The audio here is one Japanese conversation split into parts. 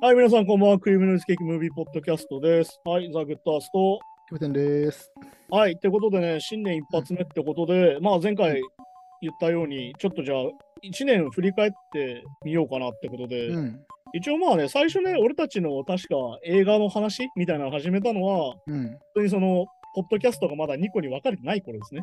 はい、皆さん、こんばんは。クリームノイズケーキムービーポッドキャストです。はい、ザ・グッドアースト。キムテンです。はい、ってことでね、新年一発目ってことで、まあ、前回言ったように、ちょっとじゃあ、1年振り返ってみようかなってことで、うん。一応まあね、最初ね、俺たちの確か映画の話みたいなのを始めたのは、うん。本当にその、ポッドキャストがまだ2個に分かれてない頃ですね。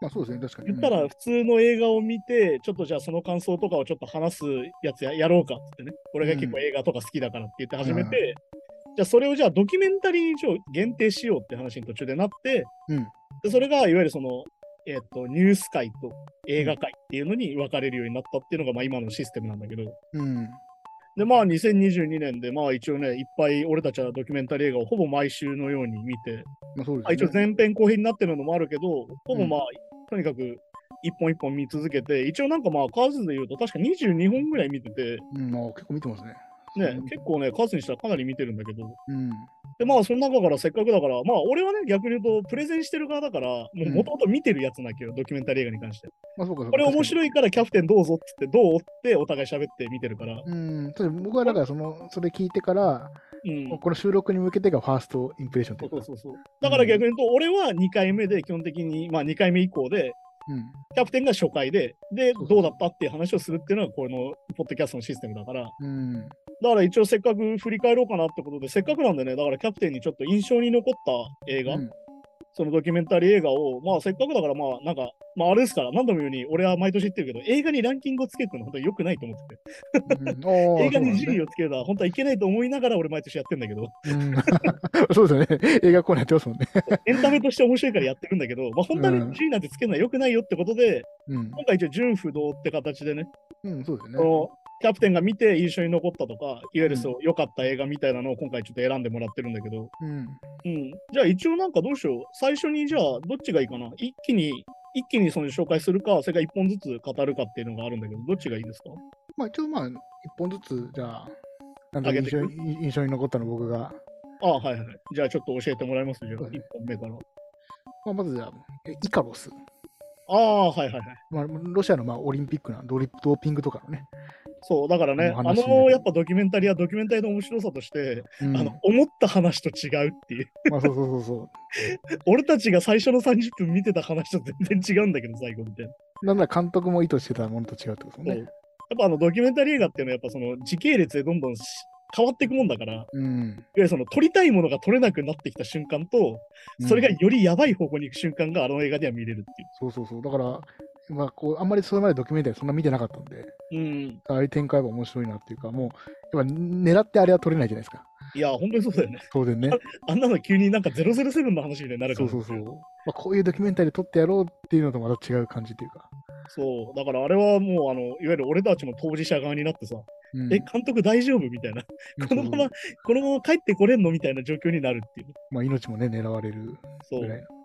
まあそうですね、確かに。言ったら、普通の映画を見て、ちょっとじゃあその感想とかをちょっと話すやつややろうかってね。俺が結構映画とか好きだからって言って始めて、はいじゃあそれをじゃあドキュメンタリーに一応限定しようって話に途中でなって、うん。でそれがいわゆるその、えっと、ニュース界と映画界っていうのに分かれるようになったっていうのがまあ今のシステムなんだけど、うん。でまあ2022年でまあ一応ね、いっぱい俺たちはドキュメンタリー映画をほぼ毎週のように見て、まあそうあ一応ですね。前編後編になってるのもあるけど、ほぼまあ、とにかく一本一本見続けて、一応なんかまあ数で言うと確か22本ぐらい見てて、うん、まあ結構見てますね。ね、結構ね、数にしたらかなり見てるんだけど、うん。でまあその中からせっかくだから、まあ俺はね、逆に言うとプレゼンしてる側だから、もう元々見てるやつなきゃよ、ドキュメンタリー映画に関して。まあそうか、そうか。これ面い。白いからキャプテンどうぞって言って、どうってお互い喋って見てるから。うん。僕はだから、その、それ聞いてから、うん。この収録に向けてがファーストインプレッションというか。そうそうそう。だから逆に言うと、俺は2回目で基本的に、まあ2回目以降で、うん。キャプテンが初回で、で、どうだったっていう話をするっていうのが、このポッドキャストのシステムだから、うん。だから一応せっかく振り返ろうかなってことで、せっかくなんでね、だからキャプテンにちょっと印象に残った映画、うんそのドキュメンタリー映画を、まあせっかくだから、まあなんか、まああれですから、何度も言うように、俺は毎年言ってるけど、映画にランキングをつけるのは本当に良くないと思ってて、うん映画に順位を。をつけるのは本当はいけないと思いながら俺毎年やってんだけど、うん そうですよね。映画コーナーやってますもんね。エンタメとして面白いからやってるんだけど、まあ本当はねうん順位なんてつけるのは良くないよってことで、うん。今回一応順不動って形でね、うん、そうですよね。キャプテンが見て印象に残ったとか、いわゆるそう、良かった映画みたいなのを今回ちょっと選んでもらってるんだけど、うん。うん。じゃあ一応なんかどうしよう。最初にじゃあどっちがいいかな？一気に、一気にその紹介するか、それから一本ずつ語るかっていうのがあるんだけど、どっちがいいですか？まあ一応まあ、一本ずつ、じゃあ、なんだ上げてく？印象に印象に残ったの僕が。ああ、はいはい。じゃあちょっと教えてもらいますじゃあ、一本目から。まあまずじゃあ、えイカロス。ああ、はいはいはい。まあ、ロシアのまあオリンピックなドリドーピングとかのね。そう、だからね、ああのやっぱドキュメンタリーはドキュメンタリーの面白さとして、うんあの、思った話と違うっていう。まあそうそうそうそう。俺たちが最初の30分見てた話と全然違うんだけど、最後みたいな。なんなら監督も意図してたものと違うってことですそうやっね。ぱあのドキュメンタリー映画っていうのはやっぱその時系列でどんどんし変わっていくもんだから、いわうん。ゆるその撮りたいものが撮れなくなってきた瞬間と、それがよりやばい方向に行く瞬間があの映画では見れるってそうそうそう。だから、まあこう、あんまりそれまでドキュメンタリーそんな見てなかったんで、いう。うん。ああいう展開は面白いなっていうか、もう、やっぱ狙ってあれは撮れないじゃないですか。いや、本当にそうだよね。当然ね。あんなの急になんか007の話みたいになるから。そうそうそう。まあ、こういうドキュメンタリー撮ってやろうっていうのとまた違う感じっていうか。そう。だからあれはもう、あの、いわゆる俺たちも当事者側になってさ、うんえ、監督大丈夫みたいな。このまま、このまま帰ってこれんのみたいな状況になるっていう。まあ、命もね、狙われるそう。ぐらいだか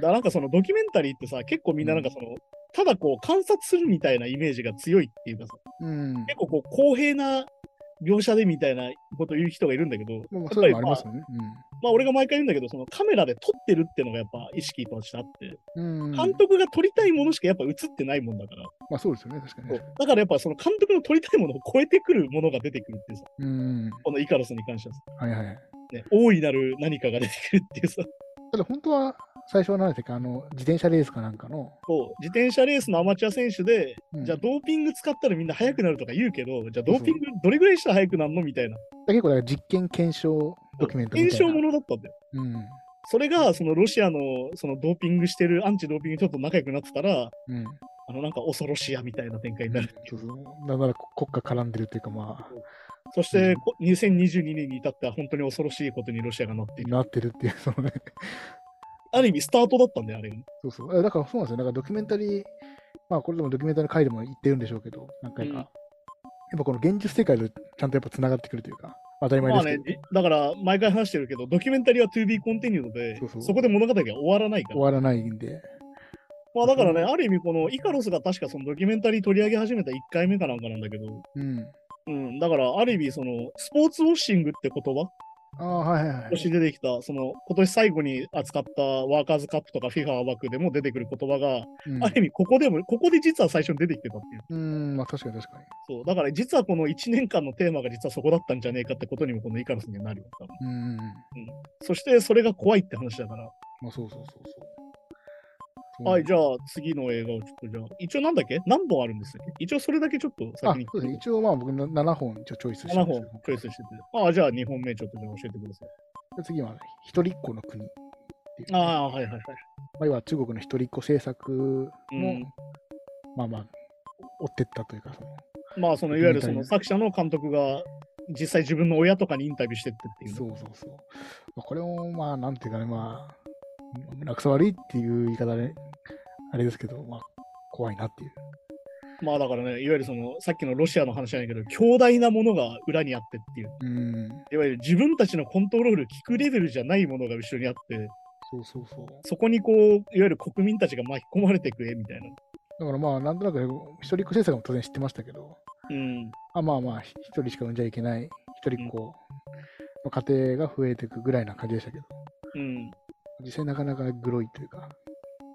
らなんかそのドキュメンタリーってさ、結構みんななんかその、ただこう観察するみたいなイメージが強いっていうかさ、の。うん。結構こう公平な描写でみたいなことを言う人がいるんだけど、まあ、そういうのもありますよね。まあ俺が毎回言うんだけど、そのカメラで撮ってるっていうのがやっぱ意識としてあって、うん。うん。監督が撮りたいものしかやっぱ映ってないもんだから、まあ、そうですよね、確かに。だからやっぱその監督の撮りたいものを超えてくるものが出てくるっていうさ、うん。このイカロスに関してはさ、はいはい。ね、大いなる何かが出てくるっていうさ、ただ本当は最初は何でしたっけあの自転車レースかなんかの、そう自転車レースのアマチュア選手で、うんじゃあドーピング使ったらみんな速くなるとか言うけど、じゃあドーピングどれぐらいしたら速くなるのみたいな。結構だから実験検証ドキュメントみたいな。検証ものだったんだよ。うん。それが、そのロシアのそのドーピングしてるアンチドーピングちょっと仲良くなってたら、うん。あのなんか恐ろしやみたいな展開になる。そうそう。なんなら 国家絡んでるっていうか、まそして、こ2022年に至っては本当に恐ろしいことにロシアがなっていあ、る。なってるっていう、そのね。ある意味スタートだったんだよ、あれが。そうそう。えだからそうなんですよ。だからドキュメンタリー、まあこれでもドキュメンタリー回でも言ってるんでしょうけど、何回か。うんやっぱこの現実世界とちゃんとやっぱつながってくるというか、当たり前まあですけど、ね、だから毎回話してるけど、ドキュメンタリーは to be continued で、そうそうそこで物語が終わらないから。終わらないんで。まあだからね、ある意味このイカロスが確かそのドキュメンタリー取り上げ始めた1回目かなんかなんだけど、うん。うん、だからある意味そのスポーツウォッシングって言葉ああ、はいはいはい。今年出てきた、その今年最後に扱ったワーカーズカップとか FIFA ワークでも出てくる言葉が、うんある意味ここでも、ここで実は最初に出てきてたっていう。うん、まあ確かに確かに。そう、だから実はこの1年間のテーマが実はそこだったんじゃねえかってことにもこのイカロスにはなるよ。多分うん。そしてそれが怖いって話だから。まあそうそうそうそう。はい、じゃゃあ次の映画をちょっとじゃあ、一応なんだっけ？何本あるんですよね一応それだけちょっとあ先に、そうですね。一応まあ僕の7本一応チョイスして7本チョイスしてて。ああ、じゃあ2本目ちょっとじゃあ教えてください。で次は、一人っ子の国っていう。ああ、はいはいはい。まあ、要は中国の一人っ子政策の、うんまあまあ、追ってったというか、そのまあ、そのいわゆるその作者の監督が実際自分の親とかにインタビューしてってっていうね。そうそうそう。まあ、これも、まあ、なんていうかね、まあ、胸くそ悪いっていう言い方で、あれですけど、まあ、怖いなっていう。まあだからね、いわゆるそのさっきのロシアの話じゃないけど、強大なものが裏にあってっていう。うん、いわゆる自分たちのコントロール効くレベルじゃないものが後ろにあって、そうそうそう。そこにこう、いわゆる国民たちが巻き込まれていく絵みたいな。だからまあ、なんとなくね、一人っ子政策も当然知ってましたけど、うん。あまあまあ、ひ一人しか産んじゃいけない一人っ子の家庭が増えていくぐらいな感じでしたけど、うん。実際なかなかグロいというか、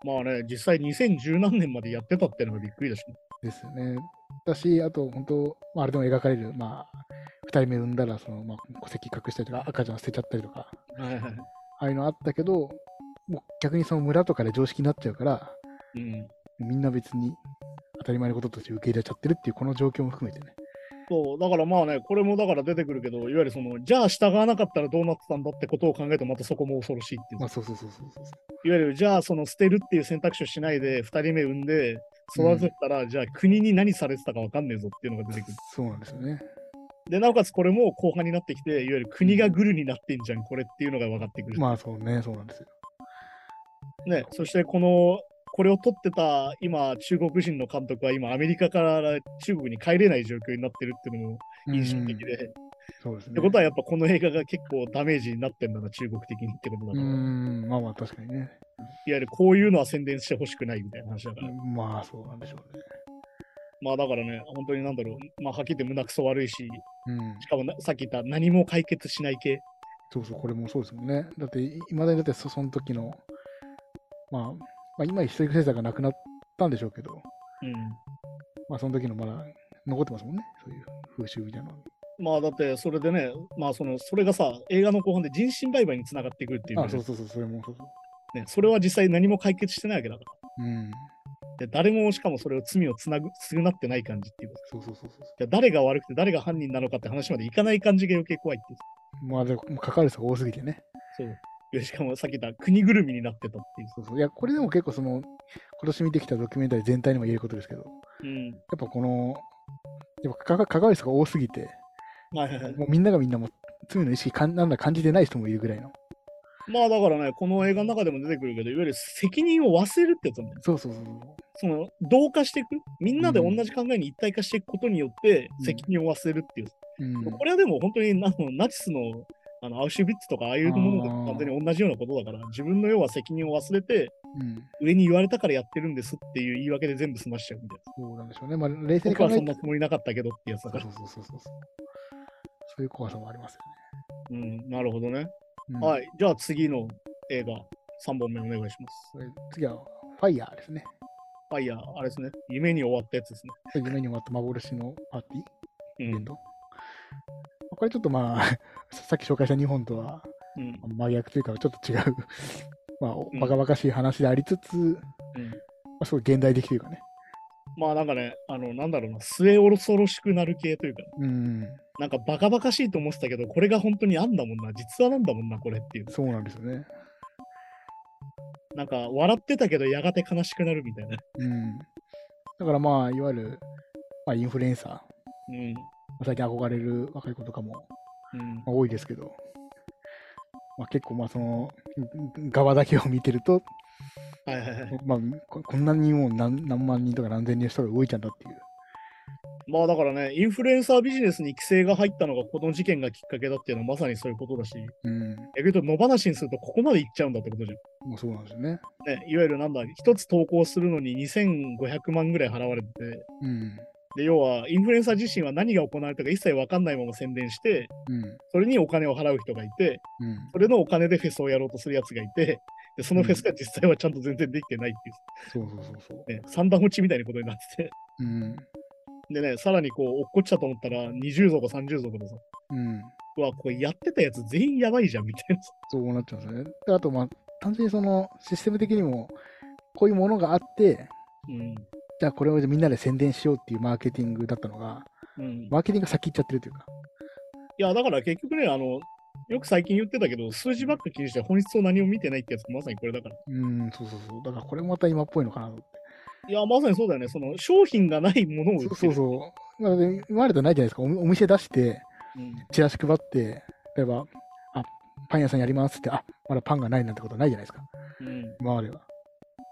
まあね、実際2010何年までやってたっていうのがびっくりだしね。ですよね。だし、あと、本当、まあ、あれでも描かれる、まあ、二人目産んだら、その、まあ、戸籍隠したりとか、赤ちゃん捨てちゃったりとか、はいはい。ああいうのあったけど、もう逆にその村とかで常識になっちゃうから、うん。みんな別に当たり前のこととして受け入れちゃってるっていう、この状況も含めてね。そう、だからまあね、これもだから出てくるけど、いわゆるその、じゃあ従わなかったらどうなってたんだってことを考えると、またそこも恐ろしいっていう。まあ、そうそうそうそうそう。いわゆる、じゃあその捨てるっていう選択肢をしないで、2人目産んで、育てたら、じゃあ国に何されてたか分かんねえぞっていうのが出てくる。そうなんですよね。で、なおかつこれも後半になってきて、いわゆる国がグルになってんじゃん、これっていうのが分かってくる。まあ、そうね、そうなんですよ。ね、そしてこの、これを撮ってた今、中国人の監督は今、アメリカから中国に帰れない状況になってるっていうのも印象的で。っそうですね。てことはやっぱこの映画が結構ダメージになってんだな、中国的にってことだうから。いわん、まあまあ、確かにね。ゆるこういうのは宣伝してほしくないみたいな話だから。まあ、そうなんでしょうね。まあだからね、本当になんだろう、まあはっきり言って胸くそ悪いし、うん。しかもなさっき言った何も解決しない系。そうそう、これもそうですもんね。だって、いまだにだってそ、その時の、まあ、まあ、今、一人政策がなくなったんでしょうけど、うん。まあ、その時のまだ残ってますもんね。そういう風習みたいなの。まあだってそれでね、まあその、それがさ、映画の後半で人身売買につながってくるっていうあ、ねそうそうそう、それもそうそう。ね、それは実際何も解決してないわけだから。うん。で誰もしかもそれを罪をつなぐ、償ってない感じっていうか。そうそうそうそう。じゃあ誰が悪くて誰が犯人なのかって話までいかない感じが余計怖いっていう。まあ、でも、関わる人が多すぎてね。そう。いやしかもさっき言った国ぐるみになってたっていう。そうそう。いや、これでも結構その、今年見てきたドキュメンタリー全体にも言えることですけど、うん。やっぱこの、やっぱ関関わる人が多すぎて、はいはいはい。もうみんながみんなもう罪の意識かんなんだ感じてない人もいるぐらいの。まあだからね、この映画の中でも出てくるけど、いわゆる責任を忘れるってやつなんだよ。そうそうそう。その、同化していく。みんなで同じ考えに一体化していくことによって、うん責任を忘れるっていう。うん。これはでも本当にあのナチスのあのアウシュビッツとかああいうものと完全に同じようなことだから、自分の要は責任を忘れて、うん。上に言われたからやってるんですっていう言い訳で全部済ましちゃうみたいな。そうなんでしょうね。まあ、冷静に考えて僕はそんなつもりなかったけどってやつだから。そうそうそうそうそう。そういう怖さもありますようん、なるほどね。ね。うんはい。じゃあ次の映画、3本目お願いします。次は、ファイヤーですね。ファイヤー、あれですね。夢に終わったやつですね。夢に終わった幻のパーティーうん。これちょっとまあ、さっき紹介した2本とはうん。真逆というか、ちょっと違う、まあ、うんバカバカしい話でありつつ、まうん。あ、すごい現代的というかね。まあなんかね、あの、なんだろうな、末恐ろしくなる系というか、うん、なんかバカバカしいと思ってたけど、これが本当にあんだもんな、実はなんだもんな、これっていう。そうなんですよね。なんか笑ってたけど、やがて悲しくなるみたいな。うん。だからまあ、いわゆる、まあ、インフルエンサー、まうん。あ最近憧れる若い子とかも、うんまあ、多いですけど、まあ、結構まあその側だけを見てると、はいはいはい。まあ、ここんなにもう何何万人とか何千人の人が動いちゃうんだっていう。まあだからね、インフルエンサービジネスに規制が入ったのがこの事件がきっかけだっていうのはまさにそういうことだし、うん。逆に言うと野放しにするとここまでいっちゃうんだってことじゃん。もうそうなんですよね。ね、いわゆるなんだ、一つ投稿するのに2500万ぐらい払われてて、うん。で、要は、インフルエンサー自身は何が行われたか一切わかんないまま宣伝して、うん。それにお金を払う人がいて、うん。それのお金でフェスをやろうとするやつがいて、でそのフェスが実際はちゃんと全然できてないってそうそうそうそう。いう、ね、三段落ちみたいなことになってて、うん。でね、さらにこう、落っこっちゃと思ったら、20族、30族でさ、うん。うわ、これやってたやつ全員やばいじゃんみたいなさ。そうなっちゃうんですよね。であと、まあ、単純にそのシステム的にも、こういうものがあって、うん。じゃあこれをみんなで宣伝しようっていうマーケティングだったのが、うん、マーケティングが先行っちゃってるというか。いや、だから結局ね、あの、よく最近言ってたけど、数字ばっか気にして本質を何も見てないってやつがまさにこれだから。うん、そうそうそう。だからこれもまた今っぽいのかなと思って。いや、まさにそうだよね。その商品がないものを売ってる。そうそうそう。まあ、で今までとないじゃないですか。おお店出して、うんチラシ配って、例えば、あ、パン屋さんやりますって、あ、まだパンがないなんてことないじゃないですか。うん。今までは。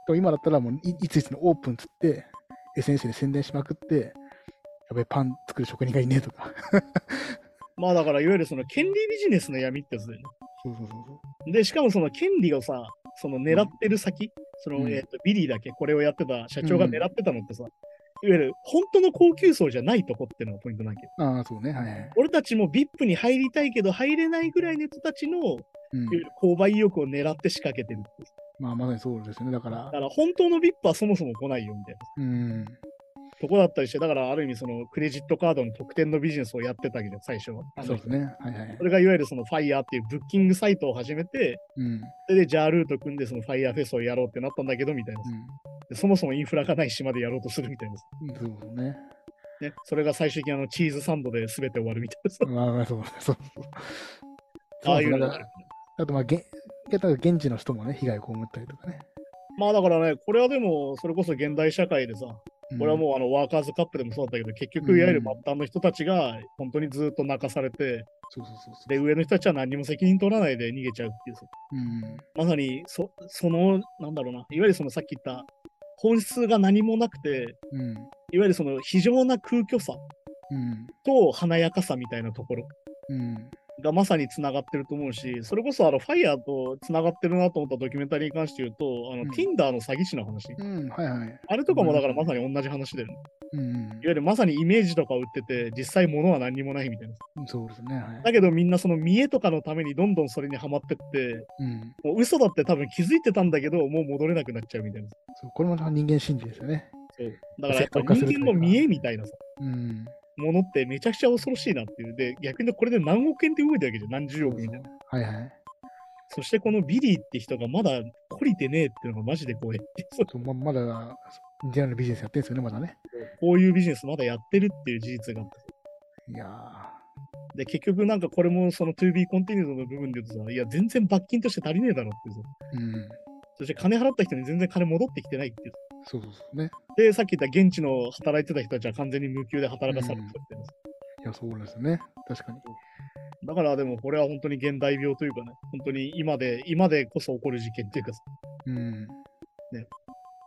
でも今だったらもういいついつのオープンつって、SNS で宣伝しまくって、やべえ、パン作る職人がいねえとか。まあだから、いわゆるその権利ビジネスの闇ってやつだよね。そうそうそうそう。で、しかもその権利をさ、その狙ってる先、その、うんえっ、と、ビリーだっけこれをやってた社長が狙ってたのってさ、いわゆる本当の高級層じゃないとこっていうのがポイントなんだけど、ああ、そうね。はいはい。俺たちも VIP に入りたいけど入れないぐらいの人たちの、いわうん、ゆる購買意欲を狙って仕掛けてるってまあ、まさにそうですよね。だからだ、から本当の VIP はそもそも来ないよみたいなうん。とこだったりして、だからある意味そのクレジットカードの特典のビジネスをやってたけど、最初は。そうですね。はいはいそ。れがいわゆるその FIRE っていうブッキングサイトを始めて、うん。それでジャールート組んでその FIRE フェスをやろうってなったんだけど、みたいな。でそもそもインフラがない島でやろうとするみたいな。うん。そうね。ね、それが最終的にあのチーズサンドで全て終わるみたいなさ。まあまあ、そうそうそう。ああいうのあと、まあ、げ現地の人もね、被害を被ったりとかね。まあだからね、これはでも、それこそ現代社会でさ、うんこれはもうあのワーカーズカップでもそうだったけど、結局うんいわゆる末端の人たちが本当にずっと泣かされて。で、上の人たちは何も責任取らないで逃げちゃうっていうさ。うん。まさにそ、その、なんだろうな、いわゆるそのさっき言った、本質が何もなくて、うん。いわゆるその非常な空虚さうん。と華やかさみたいなところうん。がまさにつながってると思うし、それこそあの、ファイヤーとつながってるなと思ったドキュメンタリーに関して言うと、あの、うん Tinder の詐欺師の話。うん。はいはい。あれとかもだからまさに同じ話だよね。うん。いわゆるまさにイメージとか売ってて、実際物は何にもないみたいな。そうですね。はい。だけどみんなその見栄とかのためにどんどんそれにはまってって、うん。もう嘘だって多分気づいてたんだけど、もう戻れなくなっちゃうみたいな。そうこれも人間心理ですよね。そうだからやっぱ人間の見栄みたいなさ、うん。ものってめちゃくちゃ恐ろしいなっていう。で、逆にこれで何億円って動いてるわけじゃん。何十億みたいな。はいはい。そしてこのビリーって人がまだ懲りてねえっていうのがマジで怖いって。そうそうままだ、似たようなビジネスやってるんですよね、まだね。こういうビジネスまだやってるっていう事実があって。いやで、結局なんかこれもその to be continued の部分で言うとさ、いや、全然罰金として足りねえだろっていうさ。ー。うん。そして金払った人に全然金戻ってきてないっていう。そうそうそうね。で、さっき言った現地の働いてた人たちは完全に無給で働かされてたっていうのいや、そうですね。確かに。だからでもこれは本当に現代病というかね、本当に今で、今でこそ起こる事件というかさ、うん。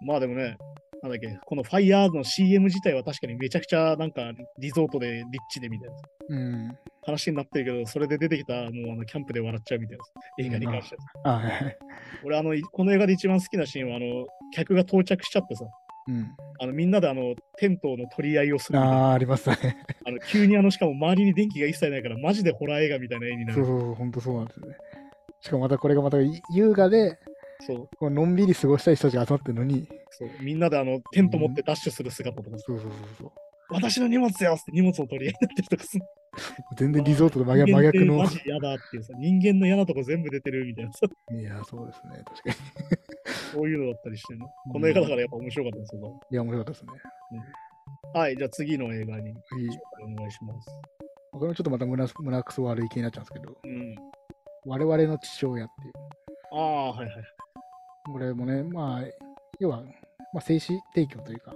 まあでもね、なんだっけ、この FIRE の CM 自体は確かにめちゃくちゃなんかリゾートでリッチでみたいなうん。話になってるけど、それで出てきたもうあのキャンプで笑っちゃうみたいな映画に関しては。あはいはい。俺あの、いこの映画で一番好きなシーンはあの、客が到着しちゃってさ、うん。あのみんなであのテントの取り合いをするああ、ありますね。あの急にあのしかも周りに電気が一切ないからマジでホラー映画みたいな絵になる。そうそうそう、本当そうなんですよね。しかもまたこれがまた優雅で、そうこうのんびり過ごしたい人たちが集まってるのに、そうみんなであのテント持ってダッシュする姿とか、そうそうそうそう。私の荷物よって荷物の取り合いになってるとかす全然リゾートと真逆の。マジ嫌だっていうさ、人間の嫌なとこ全部出てるみたいなさ、いや、そうですね。確かに。そういうのだったりしてね。この映画だからやっぱ面白かったですよ。いや、面白かったですね。はい、じゃあ次の映画にお願いします。これもちょっとまた胸胸くそ悪い気になっちゃうんですけど、うん。我々の父親っていう。ああ、はいはい。これもね、まあ、要は、まあ、精子提供というか、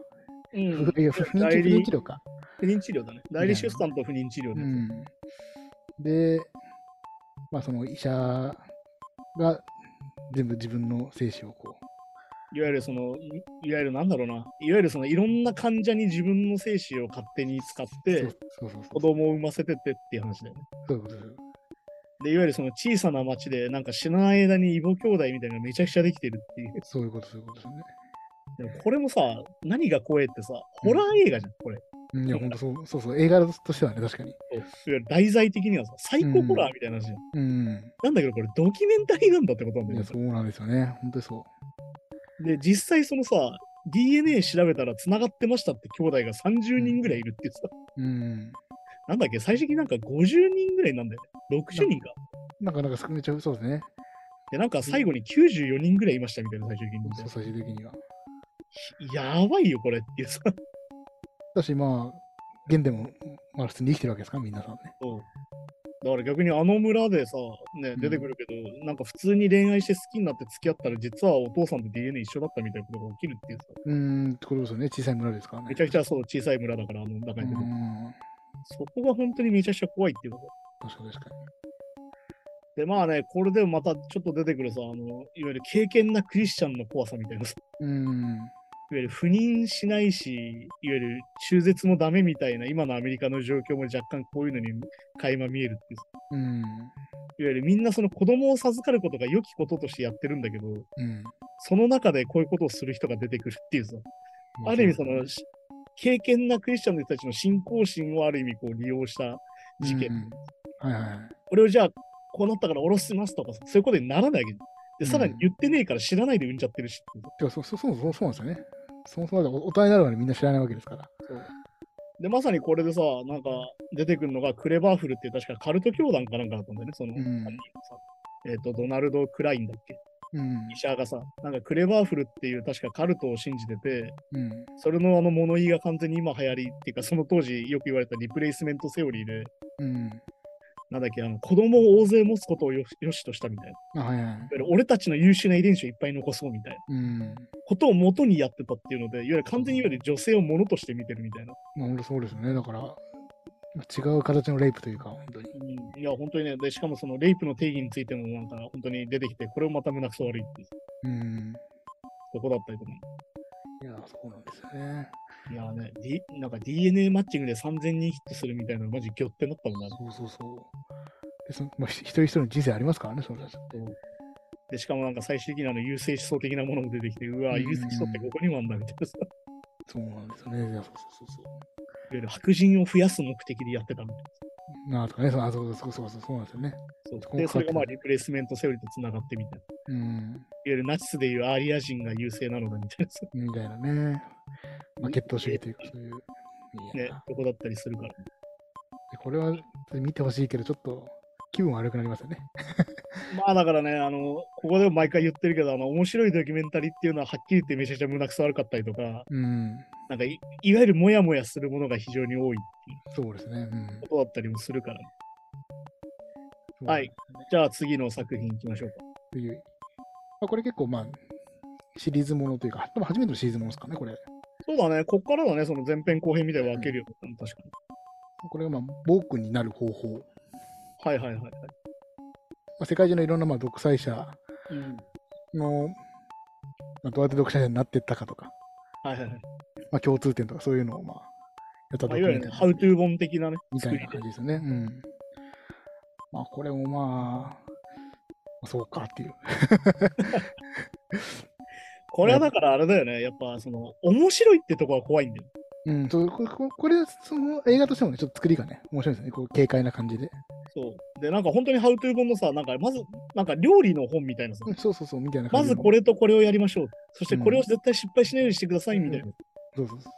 うん不妊治療か。不妊治療だね。代理出産と不妊治療で。うん。で、まあ、その医者が全部自分の精子をこいわゆるその、いいわゆるなんだろうな。いわゆるそのいろんな患者に自分の精子を勝手に使っう、て、そうそうそう子供を産ませてってっていう話だよね。そういうことでいわゆるその小さな町で、なんか知らない間に異母兄弟みたいなのがめちゃくちゃできてるっていう。そういうこと、そういうことですね。でもこれもさ、何が怖いってさ、ホラー映画じゃん、これ。うんいや、本当そう、そうそう、映画としてはね、確かに。そう題材的にはさ、サイコホラーみたいな話じゃん。うん。なんだけど、これドキュメンタリーなんだってことなんだよねそうなんですよね。本当にそで、実際そのさ、DNA 調べたら繋がってましたって兄弟が30人ぐらいいるっていうさ、う。うん。なんだっけ、最終的になんか50人ぐらいなんだよね。60人か。なかなか少めちゃう、そうですね。で、なんか最後に94人ぐらいいましたみたいな、最終的に。そう、最終的には。やばいよ、これっていうさ。だし、まあ、現でも、まあ、普通に生きてるわけですから、皆さんね。そうだから逆にあの村でさ、ね、ん出てくるけど、なんか普通に恋愛して好きになって付き合ったら、実はお父さんと DNA 一緒だったみたいなことが起きるっていうさ、うーん、ってことですよね。小さい村ですからね。めちゃくちゃそう小さい村だから、あの中うに出てくるん。そこが本当にめちゃくちゃ怖いっていうのが。確かに確かで、まあね、これでもまたちょっと出てくるさ、あの、いわゆる敬虔なクリスチャンの怖さみたいなさ、に。うん。いわゆる不妊しないし、いわゆる中絶もダメみたいな今のアメリカの状況も若干こういうのに垣間見えるっていうさうん。いわゆるみんなその子供を授かることが良きこととしてやってるんだけど、うん。その中でこういうことをする人が出てくるっていうさ、まある意味その、し敬虔なクリスチャンの人たちの信仰心をある意味こう利用した事件。うんはいはいはい。これをじゃあ、こうなったから下ろしますとかさ、そういうことにならないわけで、さらに言ってねえから知らないで産んじゃってるしうそうそうそうそうなんですよね。そもそもだから大人になるまでみんな知らないわけですから。で、まさにこれでさ、なんか出てくるのが Quiverfull っていう確かカルト教団かなんかだったんだよね、その、うんえっ、と、ドナルド・クラインだっけ？うん。医者がさ、なんか Quiverfull っていう確かカルトを信じてて、うん。それのあの物言いが完全に今流行りっていうか、その当時よく言われた replacement theory で、うん。なんだっけ、あの子供を大勢持つことをよしとしたみたいな。あはいはい。俺たちの優秀な遺伝子をいっぱい残そうみたいなうん。ことを元にやってたっていうので、いわゆる完全にいわゆる女性を物として見てるみたいな。まあ、本当そうですよね。だから、違う形のレイプというか、本当に。うん、いや、本当にね、で、しかもそのレイプの定義についてもなんか本当に出てきて、これをまた胸くそ悪いっていううん。とこだったりとか。いや、そうなんですよね。いやね、D、なんか DNA マッチングで3000人ヒットするみたいなのマジギョってなったもんな。そうそうそう。でそのまあ、ひ一人一人の人生ありますからね、それは。で、しかもなんか最終的にあの優性思想的なものも出てきて、うわ、うん優性思想ってここにもあんだみたいなさ。いわそうなんですよね。そうそうそうそう。ゆる白人を増やす目的でやってたみたいな。なあとかね、そうあそうそうそうそうそうなんですよね。そうで、それがまあリプレイスメントセオリーとつながってみたいな。いわうん。ゆるナチスでいうアーリア人が優勢なのだみたいなさ。みたいなね。まあ、血統主義というか、そういう。いねや、とこだったりするから。でこれは見てほしいけど、ちょっと気分悪くなりますよね。まあだからね、あの、ここでも毎回言ってるけど、あの、面白いドキュメンタリーっていうのははっきり言ってめちゃくちゃ胸くそ悪かったりとか、うん。なんかいいわゆるモヤモヤするものが非常に多いそうですね。うん。ことだったりもするから。そうはい。じゃあ次の作品行きましょうか。という。まあ、これ結構、まあ、シリーズものというか、多分初めてのシリーズものですかね、これ。そうだね、こっからだね、その前編後編みたいに分けるよ、確かに。これが、まあ、暴君になる方法。はいはいはいはい。まあ、世界中のいろんな、まあ、独裁者うん。の、まあ、どうやって独裁者になっていったかとか、はいはいはい。まあ、共通点とかそういうのを、まあ、やったまあ、ドキいわゆるハウトゥー本的なね、みたいな感じですよね。うん。まあ、これもまあ、まあそうかっていう。これはだからあれだよね、やっぱその、面白いってとこは怖いんだよ。うん、そうこここれ、その映画としてもね、ちょっと作りがね、面白いですね。こう軽快な感じで。そう。で、なんか本当にハウトゥー本のさ、なんかまず、なんか料理の本みたいなさ、う んそうそうそう、みたいなまずこれとこれをやりましょう。そしてこれを絶対失敗しないようにしてくださいみたいな。そうそうそ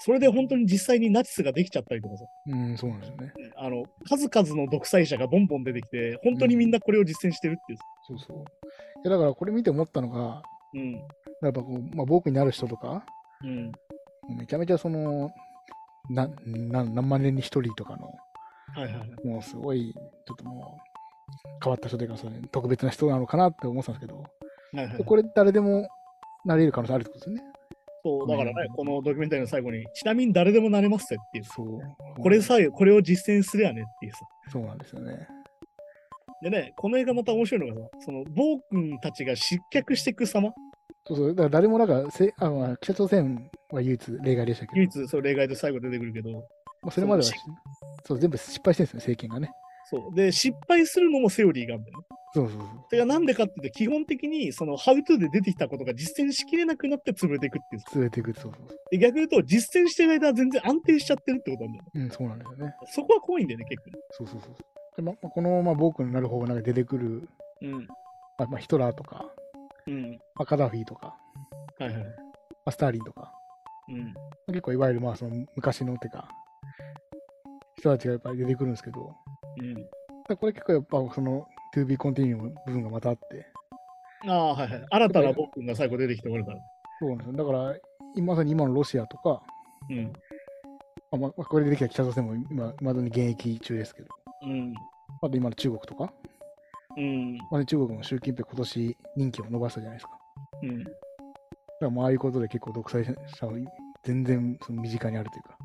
それで本当に実際にナチスができちゃったりとかさ、う。うん、そうなんですよね。あの、数々の独裁者がボンボン出てきて、本当にみんなこれを実践してるっていう。そうそう。いやだからこれ見て思ったのが、うん。やっぱこう、まあ、僕になる人とか、うん。めちゃめちゃその、なな何万年に一人とかの、はいはいはい。もうすごい、ちょっともう、変わった人というか、それ特別な人なのかなって思ってたんですけど、はいはい、これ誰でもなれる可能性あるってことですよね。そう、だからねう、んこのドキュメンタリーの最後に、ちなみに誰でもなれますぜっていう。そう。これさえ、これを実践すりゃねっていうさ。そうなんですよね。でね、この映画また面白いのがさ、その、暴君たちが失脚していく様、そうそう。だから誰もなんか、せあまあ、北朝鮮は唯一例外でしたけど、唯一そう例外で最後出てくるけど、まあ、それまではそう全部失敗してるんですね、政権がね。そう。で、失敗するのもセオリーがあるんだよね。そうそうそう。それがなんでかっていうと、基本的にその How to で出てきたことが実践しきれなくなって潰れていくっていう。連れていく。そうそうそで逆に言うと、実践してる間は全然安定しちゃってるってことなんだよね。う。うん、そうなんですよね。そこは怖いんだよね、結構。そうそうそう。でままこの、まあ、僕になる方がなんか出てくる、うん。まあまあ、ヒトラーとか、うん。まあ、カダフィーとか、はいはい。まあ、スターリンとか、うん。結構いわゆるまあその昔のてか、人たちがやっぱり出てくるんですけど、うん。これ結構やっぱその To be continue の部分がまたあって、ああ、はいはい。新たな僕が最後出てきてもらうから。そうなんですよ。だから、今まさに今のロシアとか、うん。あまあ、これでできた北朝鮮も今、まだに現役中ですけど、うん。あと今の中国とか、うん。まあ、中国も習近平今年任期を伸ばしたじゃないですか。うん。だからまあああいうことで結構独裁者は全然その身近にあるというか、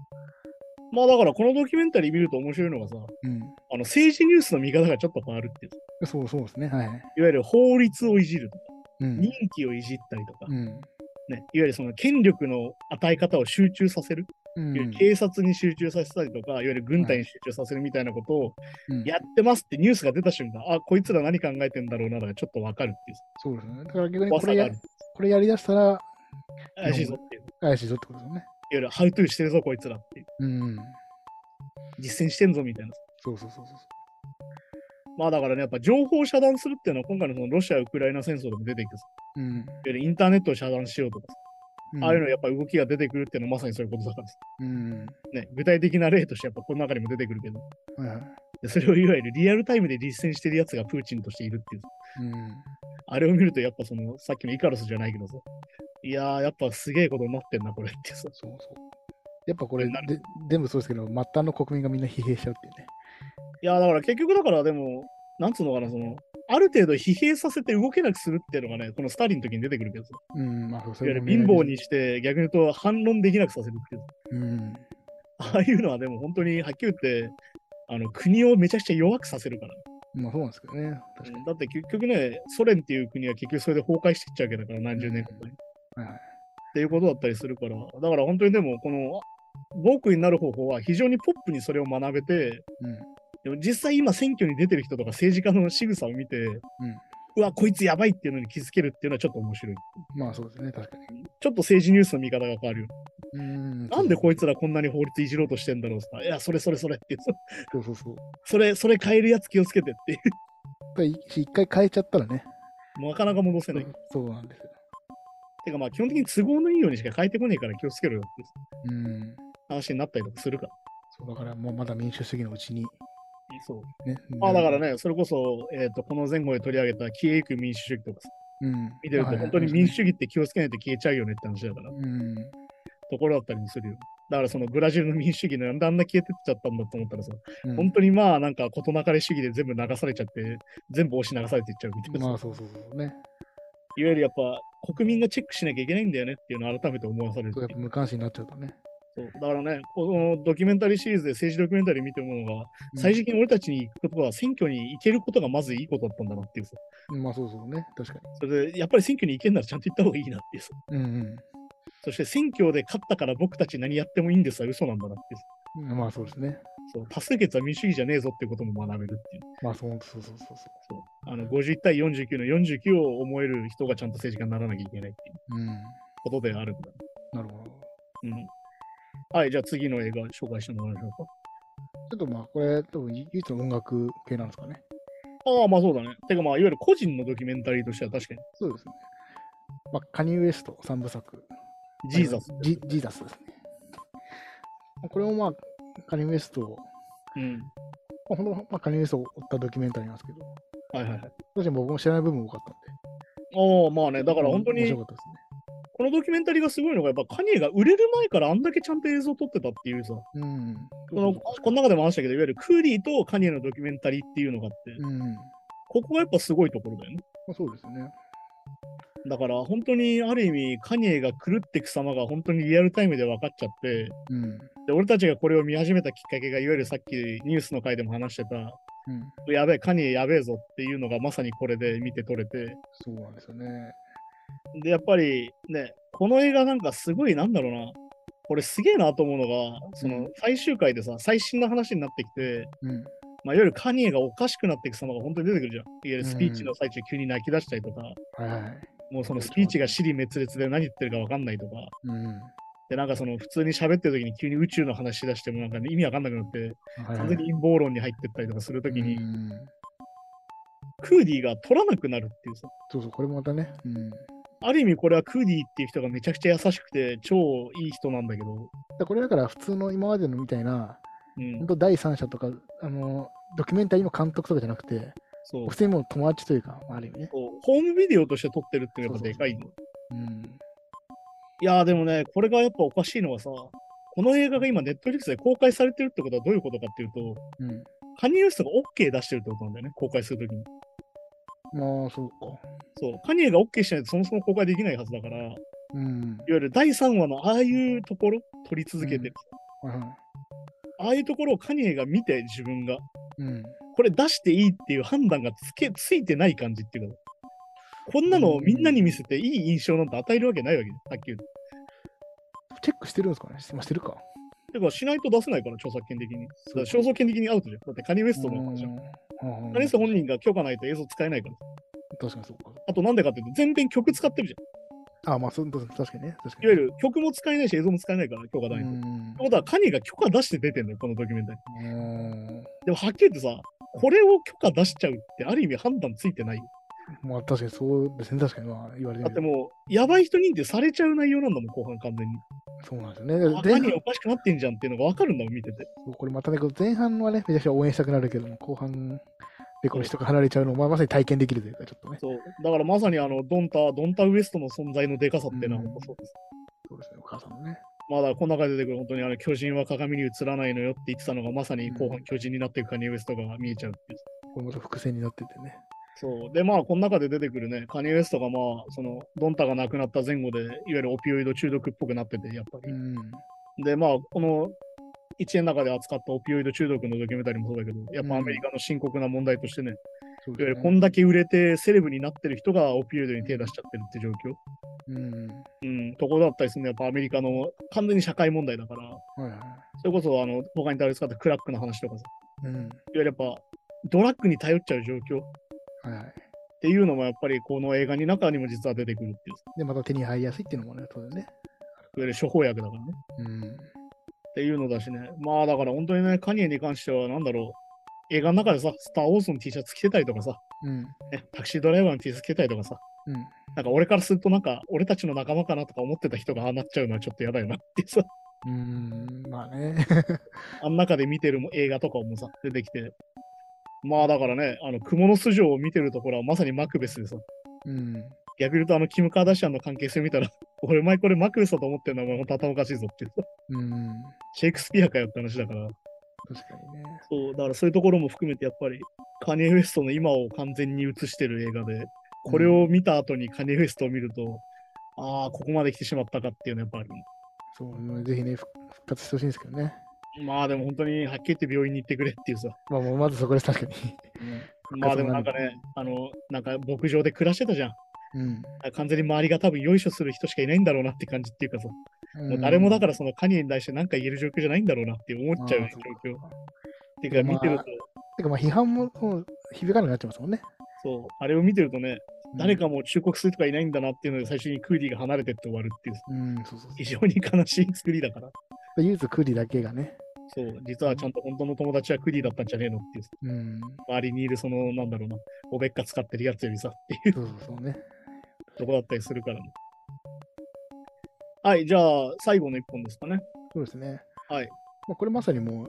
まあだからこのドキュメンタリー見ると面白いのがさ、うん。あの政治ニュースの見方がちょっと変わるっていう。そうそうですね。はい。いわゆる法律をいじるとか、うん。任期をいじったりとか、うん。ね、いわゆるその権力の与え方を集中させる、うん警察に集中させたりとか、いわゆる軍隊に集中させるみたいなことをうんやってますってニュースが出た瞬間、あ、こいつら何考えてんだろうな、だからちょっとわかるっていうそうですね。だから逆にこれや。これやりだしたら怪しいぞっていう。怪しいぞってことですよね。ゆる、ハウトゥーしてるぞ、こいつらっていう。うん。実践してんぞみたいな。そうそうそうそう。まあだからね、やっぱ情報を遮断するっていうのは今回のそのロシア・ウクライナ戦争でも出てきてさ、うん。インターネットを遮断しようとかさ、うんああいうのやっぱ動きが出てくるっていうのはまさにそういうことだからさ、うん。ね、具体的な例としてやっぱこの中にも出てくるけど、はいはい。でそれをいわゆるリアルタイムで実践してるやつがプーチンとしているっていう。うん。あれを見るとやっぱそのさっきのイカロスじゃないけどさ、いやーやっぱすげえことになってんな、これってさ。そうそう。やっぱこれで、全部そうですけど、末端の国民がみんな疲弊しちゃうっていうね。いやーだから結局だからでも、なんつうのかな、その、ある程度疲弊させて動けなくするっていうのがね、このスターリンの時に出てくるけどさ、うん、まあそう、そいわゆるも貧乏にして逆に言うと反論できなくさせるっていう。うん。ああいうのはでも本当にはっきり言って、あの国をめちゃくちゃ弱くさせるから。まあそうなんですけどね。確かに。だって結局ね、ソ連っていう国は結局それで崩壊していっちゃうわけだから、何十年か前に。はいはい。っていうことだったりするから、だから本当にでも、この、僕になる方法は非常にポップにそれを学べて、うん。でも実際今選挙に出てる人とか政治家の仕草を見て、うわ、こいつやばいっていうのに気づけるっていうのはちょっと面白い。まあそうですね、確かに。ちょっと政治ニュースの見方が変わるよ。うん。なんでこいつつらこんなに法律いじろうとしてんだろうさ。いや、それそれそれって。そうそうそう。それ、それ変えるやつ気をつけてっていう。一回変えちゃったらね。なかなか戻せない。そうなんですよ。てかまあ基本的に都合のいいようにしか変えてこねえから気をつけろよってうん。話になったりとかするから。そうだからもうまだ民主主義のうちにそう。ね。あだからね、それこそ、えっ、と、この前後で取り上げた消えゆく民主主義とかさうん。見てると、本当に民主主義って気をつけないと消えちゃうよねって話だから、うん。ところだったりもするよ。だからそのブラジルの民主主義なんであんな消えてっちゃったんだと思ったらさ、うん本当にまあなんか事なかれ主義で全部流されちゃって、全部押し流されていっちゃうみたいなさ、まあそうそうそうね。いわゆるやっぱ国民がチェックしなきゃいけないんだよねっていうのを改めて思わされるそうやっぱ無関心になっちゃうとね。そうだからね、このドキュメンタリーシリーズで政治ドキュメンタリー見て思うのが、最終的に俺たちに行くことは選挙に行けることがまずいいことだったんだなっていうさ。うんまあそうそうね。確かそれで、やっぱり選挙に行けんならちゃんと行った方がいいなっていうさ。に。うんそして選挙で勝ったから僕たち何やってもいいんですは嘘なんだなって。まあそうですね。そう多数決は民主主義じゃねえぞってことも学べるっていう。まあそうそうそうそうそう。そうあの51対49の49を思える人がちゃんと政治家にならなきゃいけないっていううん。ことであるんだ。なるほど。うん。はい、じゃあ次の映画紹介してもらいましょうか。ちょっとまあこれ多分唯一の音楽系なんですかね。ああ、まあそうだね。てかまあ、いわゆる個人のドキュメンタリーとしては確かに。そうですね。まあカニウエスト3部作。ジーザス。ジジーザスですね。まあこれもまあカニウエストを、うん。まあ、ほんとまあカニウエストを追ったドキュメンタリーなんですけど、はいはいはい。確かに僕も知らない部分多かったんで。ああ、まあね、だから本当に面白、かったですね。このドキュメンタリーがすごいのが、やっぱカニエが売れる前からあんだけちゃんと映像を撮ってたっていうさ、うん。このこの中でも話したけど、いわゆるクーリーとカニエのドキュメンタリーっていうのがあって、うん。まここがやっぱすごいところだよね。あ、そうですね。だから本当にある意味、カニエが狂っていく様が本当にリアルタイムで分かっちゃって、うん。で俺たちがこれを見始めたきっかけが、いわゆるさっきニュースの回でも話してた、うん。やべえ、カニエやべえぞっていうのがまさにこれで見て取れて、そうなんですよね。で、やっぱりね、この映画なんかすごいなんだろうな、これすげえなと思うのが、その最終回でさ、最新の話になってきて、うん。まあ、いわゆるカニエがおかしくなっていく様が本当に出てくるじゃん。いわゆるスピーチの最中急に泣き出したりとか、はいはい。もうそのスピーチが尻滅裂で何言ってるか分かんないとか、うん。で、なんかその普通に喋ってる時に急に宇宙の話し出してもなんか、ね、意味わかんなくなって、はいはい完全に陰謀論に入ってったりとかするときに、うんクーディーが取らなくなるっていうさ、そうそう、これもまたね。うん。ある意味これはクーディーっていう人がめちゃくちゃ優しくて超いい人なんだけど、だこれだから普通の今までのみたいな、うん本、当第三者とか、あの、ドキュメンタリーの監督とかじゃなくて、そう普通にもう友達というか、ある意味ね。ホームビデオとして撮ってるっていうのがやっぱでかいの。うん。いやーでもね、これがやっぱおかしいのはさ、この映画が今ネットフリックスで公開されてるってことはどういうことかっていうと、うん。カニエ・ウエストが OK 出してるってことなんだよね、公開するときに。まあ、そうか。そう、カニエが OK しないとそもそも公開できないはずだから、いわうん。ゆる第3話のああいうところ、撮り続けてる。はいはい。ああいうところをカニエが見て自分が、うん。これ出していいっていう判断がつけついてない感じっていうか、こんなのをみんなに見せていい印象なんて与えるわけないわけよ、はっきり言うチェックしてるんですかねしてるか。と。てか、しないと出せないから、著作権的に。だ肖像権的にアウトじゃん。だってカニエ・ウエストの話じゃん。うんカニエ・ウエスト本人が許可ないと映像使えないから。確かにそうか。あとなんでかっていうと、全編曲使ってるじゃん。あまあ、そう確かにね。確かに。いわゆる曲も使えないし映像も使えないから、許可ないと。ってうんことは、カニエが許可出して出てんだよ、このドキュメンタリー。うん。でも、はっきり言ってさ、これを許可出しちゃうって、ある意味判断ついてないよ。まあ、確かにそうですね。確かにまあ言われるだってもう、やばい人認定されちゃう内容なんだもん、後半完全に。そうなんですよね。あ、前半カニエおかしくなってんじゃんっていうのが分かるんだもん、見てて。これまたね、前半はね、めちゃくちゃ応援したくなるけども、後半でこの人が離れちゃうのを、まさに体験できるというか、ちょっとね。そう。だからまさにあの、ドンタ、ドンタウエストの存在のでかさっていうのはそうです。そうですね、お母さんのね。まあだこの中で出てくる本当にあの巨人は鏡に映らないのよって言ってたのがまさに後半巨人になっていくカニエ・ウエストが見えちゃうっていう。これまた伏線になっててね。そう。で、まあこの中で出てくるね、カニエ・ウエストがまあ、その、ドンタが亡くなった前後で、いわゆるオピオイド中毒っぽくなってて、やっぱり。うん。で、まあ、この一年の中で扱ったオピオイド中毒のドキュメンタリーもそうだけど、やっぱアメリカの深刻な問題としてね、そういわゆるですね。こんだけ売れてセレブになってる人がオピオイドに手出しちゃってるって状況。うん。うん、ところだったりするのはやっぱアメリカの完全に社会問題だから、はいはい。それこそあの他に取り使ったクラックの話とかさ、うん。いわゆるやっぱドラッグに頼っちゃう状況っはいはい。ていうのもやっぱりこの映画の中にも実は出てくるっていう、で、また手に入りやすいっていうのもね、当然ね。いわゆる処方薬だからね。うん。っていうのだしね。まあだから本当にね、カニエに関してはなんだろう、映画の中でさ、スター・ウォーズの T シャツ着てたりとかさ、うん。ね、タクシードライバーの T シャツ着てたりとかさ、うん。なんか俺からするとなんか俺たちの仲間かなとか思ってた人がああなっちゃうのはちょっとやだよなってさ、うん。まあね。あん中で見てる映画とかもさ、出てきて。まあだからね、あの、蜘蛛の巣城を見てるところはまさにマクベスでさ、うん。逆に言うとあの、キム・カーダシアンの関係性見たら、俺前これマクベスだと思ってるの前ほんと頭おかしいぞっていうさ、うん。シェイクスピアかよって話だから、確かにね。そう、だからそういうところも含めてやっぱり、カニエ・ウエストの今を完全に映してる映画で、これを見た後にカニエ・ウエストを見ると、ああ、ここまで来てしまったかっていうのはやっぱある。そう、ぜひね、復復活してほしいんですけどね。まあでも本当にはっきり言って病院に行ってくれっていうさ。まあ、もうまずそこです、確かに。まあでもなんかね、あの、なんか牧場で暮らしてたじゃん。うん。完全に周りが多分よいしょする人しかいないんだろうなって感じっていうかさ、もう誰もだからそのカニエに対して何か言える状況じゃないんだろうなって思っちゃう状況。っていうか見てると、てか、まあ、批判も響かなくなっちゃいますもんね。そう、あれを見てるとね、誰か。かもう忠告するとかいないんだなっていうので最初にクーディが離れてって終わるっていう、うん、そうそう非常に悲しい作りだから。唯一クーリーだけがね。そう、実はちゃんと本当の友達はクーディだったんじゃねえのっていう、うん。周りにいるその、なんだろうな、おべっか使ってるやつよりさっていうそうそうね。とこだったりするからね。はい、じゃあ最後の一本ですかね。そうですね。はい。まあ、これまさにもう、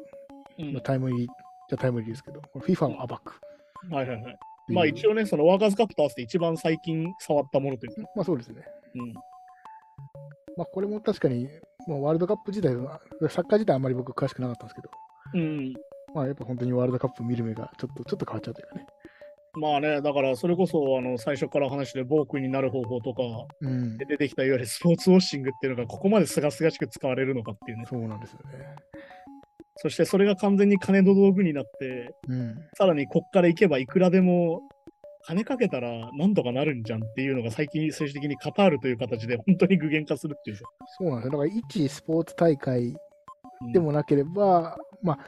うんまあ、タイムリーじゃタイムリーですけど、この FIFA を暴く。はいはいはい。まあ一応ね、そのワーカーズカップと合わせて一番最近触ったものというか、まあそうですね。うん。まあこれも確かに、まあ、ワールドカップ自体は、サッカー自体あんまり僕詳しくなかったんですけど、うん。まあやっぱ本当にワールドカップ見る目がちょっとちょっと変わっちゃうというかね。まあね、だからそれこそあの最初から話で暴君になる方法とかうんで。出てきたいわゆるスポーツウォッシングっていうのがここまですがすがしく使われるのかっていうね。そうなんですよね。そしてそれが完全に金の道具になって、うん。さらにこっから行けばいくらでも金かけたらなんとかなるんじゃんっていうのが最近最終的にカタールという形で本当に具現化するっていうさ。そうなんですよ。だから一スポーツ大会うんでもなければ、まあ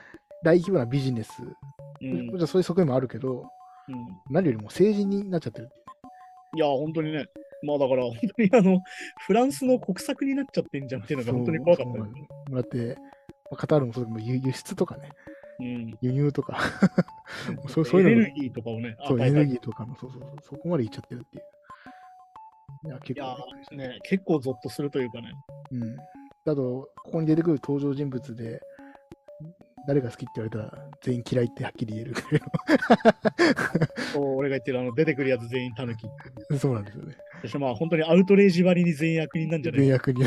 大規模なビジネス、うん。じゃそういう側面もあるけど、うん何よりも政治になっちゃってるいや、本当にね。まあだから、本当にあの、フランスの国策になっちゃってんじゃんっていうのが本当に怖かったよね。だって、まあカタールもそうだけど輸輸出とかね、うん。輸入とか、そうそういうのエネルギーとかをね、そう、エネルギーとかも、そうそうそう、そこまでいっちゃってるっていう。いや、結構ね、結構ゾッとするというかね。うん。あと、ここに出てくる登場人物で、誰が好きって言われたら、全員嫌いってはっきり言えるぐらいそう俺が言ってるあの出てくるやつ全員タヌキ。の。そうなんですよね。そしてまあ本当にアウトレイジ割りに全員悪人なんじゃない全役に。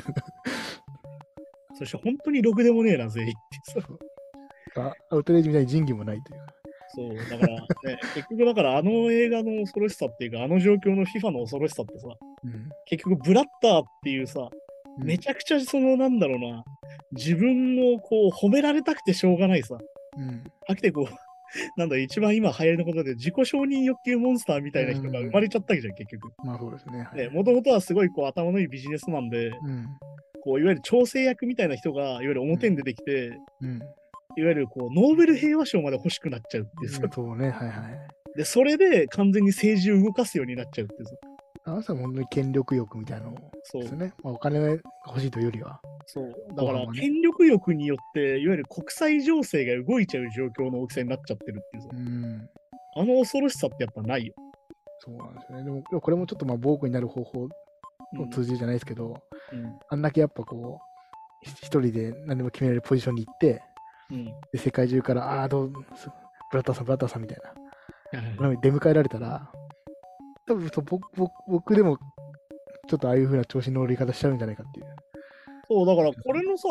そして本当にろくでもねえな、全員ってさ。あアウトレイジみたいに仁義もないというか。そう、だからね、結局だからあの映画の恐ろしさっていうか、あの状況の FIFA の恐ろしさってさ、うん。結局ブラッターっていうさ、うんめちゃくちゃそのなんだろうな、自分のこう褒められたくてしょうがないさ、うん。飽きてこう、なんだ、一番今流行りのことで自己承認欲求モンスターみたいな人が生まれちゃったわけじゃん、結局。まあそうですね。もともとはすごいこう頭のいいビジネスマンで、うん。こういわゆる調整役みたいな人がいわゆる表に出てきて、うん。いわゆるこうノーベル平和賞まで欲しくなっちゃうっていうさ、そうね、はいはい。で、それで完全に政治を動かすようになっちゃうっていうさ、あの人は本当に権力欲みたいなのそうですね。まあ、お金が欲しいというよりは。そう。だから権力欲によって、いわゆる国際情勢が動いちゃう状況の大きさになっちゃってるっていうさ、うん。あの恐ろしさってやっぱない？よ。そうなんですよね。でも、これもちょっとまあ、暴行になる方法うんの通じるじゃないですけど、うんあんだけやっぱこう、ひ一人で何でも決められるポジションに行って、うんで世界中から、ああー、どう、すブラッターさん、ブラッターさんみたいな、出迎えられたら、多分そう僕僕僕でも、ちょっとああいう風な調子に乗り方しちゃうんじゃないかっていう。そう、だからこれのさ、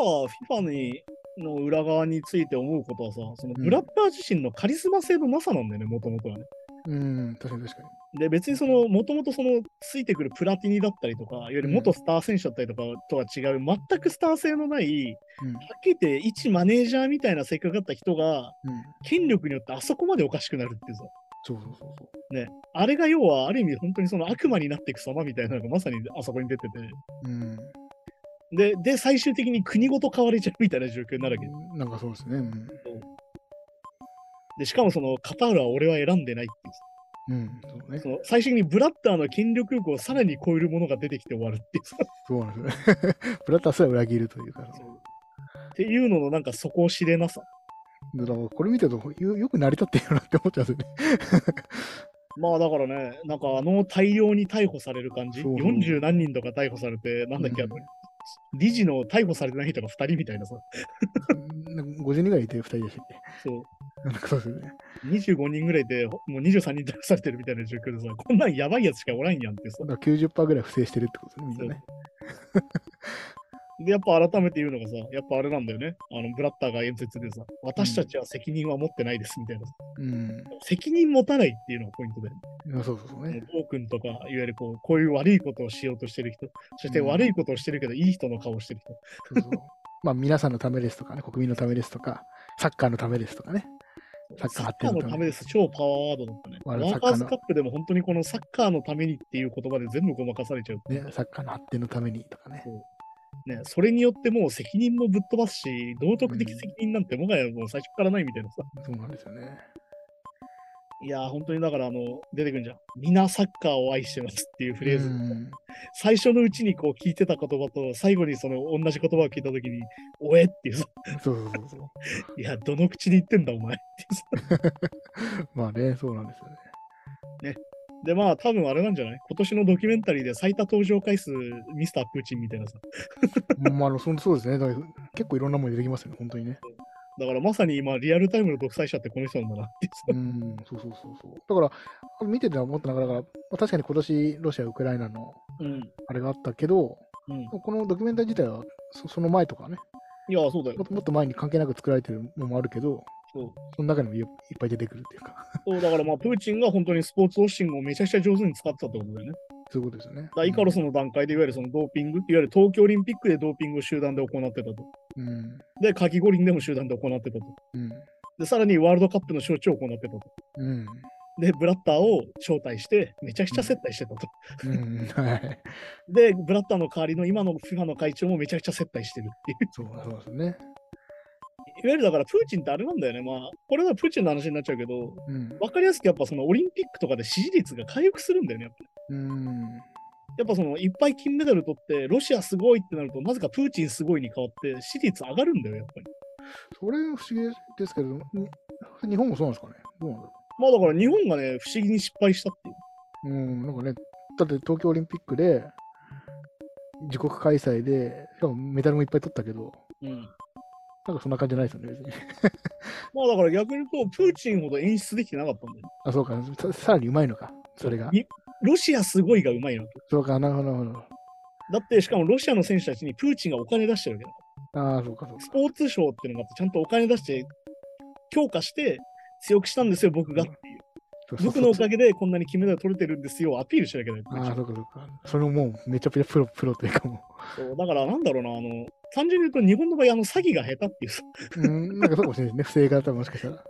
FIFA にの裏側について思うことはさ、そのうんブラッター自身のカリスマ性のなさなんだよね、もともとはね。うん、確かに確かで、別にその、もともとその、ついてくるプラティニだったりとか、いわゆる元スター選手だったりとかとは違う、全くスター性のない、に。はっきり言って、一マネージャーみたいな性格だった人が、うん。うん。権力によってあそこまでおかしくなるっていうさ、そうそうそうそう。ね、あれが要は、ある意味、本当にその悪魔になっていく様みたいなのがまさにあそこに出てて、うん。で、で、最終的に国ごと変われちゃうみたいな状況になるわけなんかそうですね。うん。で、しかもその、カタールは俺は選んでないっていうさうん、そうね。その最終的にブラッターの権力欲をさらに超えるものが出てきて終わるっていうさそうなんですよね。ブラッターすら裏切るというか。っていうののなんか底を知れなさ。だからこれ見てるとよよく成り立ってるよなって思っちゃうんですよね。まあだからね、なんかあの大量に逮捕される感じ、そうそう40何人とか逮捕されて、なんだっけ、あの、理事の逮捕されてない人が2人みたいなさ、なんか50人ぐらいいて2人でしたっそう、けなんかそうですよね。25人ぐらいで、もう23人逮捕されてるみたいな状況でさ、こんなんやばいやつしかおらんやんってさだ。から90%ぐらい不正してるってことね、みんなね。で、やっぱ改めて言うのがさ、やっぱあれなんだよね。あの、ブラッターが演説でさ、私たちは責任は持ってないですみたいなさ、うん。責任持たないっていうのがポイントで。あそうそうそうね。トークンとか、いわゆるこう、こういう悪いことをしようとしてる人、そしてうん悪いことをしてるけど、いい人の顔をしてる人。そうそう。まあ皆さんのためですとかね、国民のためですとか、サッカーのためですとかね。サッカーのためです。超パワーワードだったね。ワーカーズカップでも本当にこのサッカーのためにっていう言葉で全部ごまかされちゃう。ね、サッカーの発展のためにとかね。ね、それによってもう責任もぶっ飛ばすし、道徳的責任なんてもはやもう最初からないみたいなさ。そうなんですよね。いやー、本当にだからあの、出てくるじゃん。皆サッカーを愛してますっていうフレーズ。うん最初のうちにこう聞いてた言葉と、最後にその同じ言葉を聞いたときに、おえっていうさ、そうそうそうそう。いや、どの口で言ってんだお前っていうさ。まあね、そうなんですよね。で、まあ、多分あれなんじゃない？今年のドキュメンタリーで最多登場回数、ミスタープーチンみたいなさ。まああの、そそうですね。だから結構いろんなもの出てきますよね、本当にね。だからまさに今、リアルタイムの独裁者ってこの人なんだなっていうん、そうそうそうそう。だから、見てて思ったのが、だから、まあ確かに今年、ロシア、ウクライナのうん。あれがあったけど、うん。このドキュメンタリー自体はそその前とかねいや、そうだよもっ。ともっと前に関係なく作られてるのもあるけど、そうその中にもいいっぱい出てくるっていうか、そうだからまあ、プーチンが本当にスポーツウォッシングをめちゃくちゃ上手に使ってたってことだよね。そういうことですよね。だイカロスの段階でいわゆるそのドーピング、いわゆる東京オリンピックでドーピングを集団で行ってたと。うん。で、夏季五輪でも集団で行ってたと。うん。で、さらにワールドカップの招致を行ってたと。うん。で、ブラッターを招待して、めちゃくちゃ接待してたと。うん。はい。で、ブラッターの代わりの今の FIFA の会長もめちゃくちゃ接待してるっていう。そうそうですね。わゆるだからプーチンってあれなんだよね。まあ、これはプーチンの話になっちゃうけど、うん。わかりやすくやっぱそのオリンピックとかで支持率が回復するんだよね。やっぱうん。やっぱそのいっぱい金メダル取って、ロシアすごいってなると、なぜかプーチンすごいに変わって、支持率上がるんだよ、やっぱり。それ不思議ですけど、に日本もそうなんですかね？どうなんだろまあだから日本がね、不思議に失敗したっていう。う。うん、なんかね、だって東京オリンピックで、自国開催で、しかもメダルもいっぱい取ったけど、うん。なんかそんな感じじゃないですよね、別に。まあだから逆に言うと、プーチンほど演出できてなかったんだよ。あ、そうか、ささらにうまいのか、それが。にロシアすごいがうまいのと。そうか、なるほど、なるほだって、しかもロシアの選手たちにプーチンがお金出してるわけだ。ど。ああ、そうか、そうか。スポーツ省っていうのがちゃんとお金出して、強化して、強くしたんですよ、僕がっていう。そうそう僕のおかげでこんなに金メダル取れてるんですよ、アピールしなきゃいけない。ああ、そうか、そうか。それももうめちゃくちゃプロ、プロというかもそうだから、なんだろうな、あの、単純に言うと、日本の場合、あの、詐欺が下手っていうさ、う。うん、なんかそうかもしれないですね。不正が多分もしかしたら。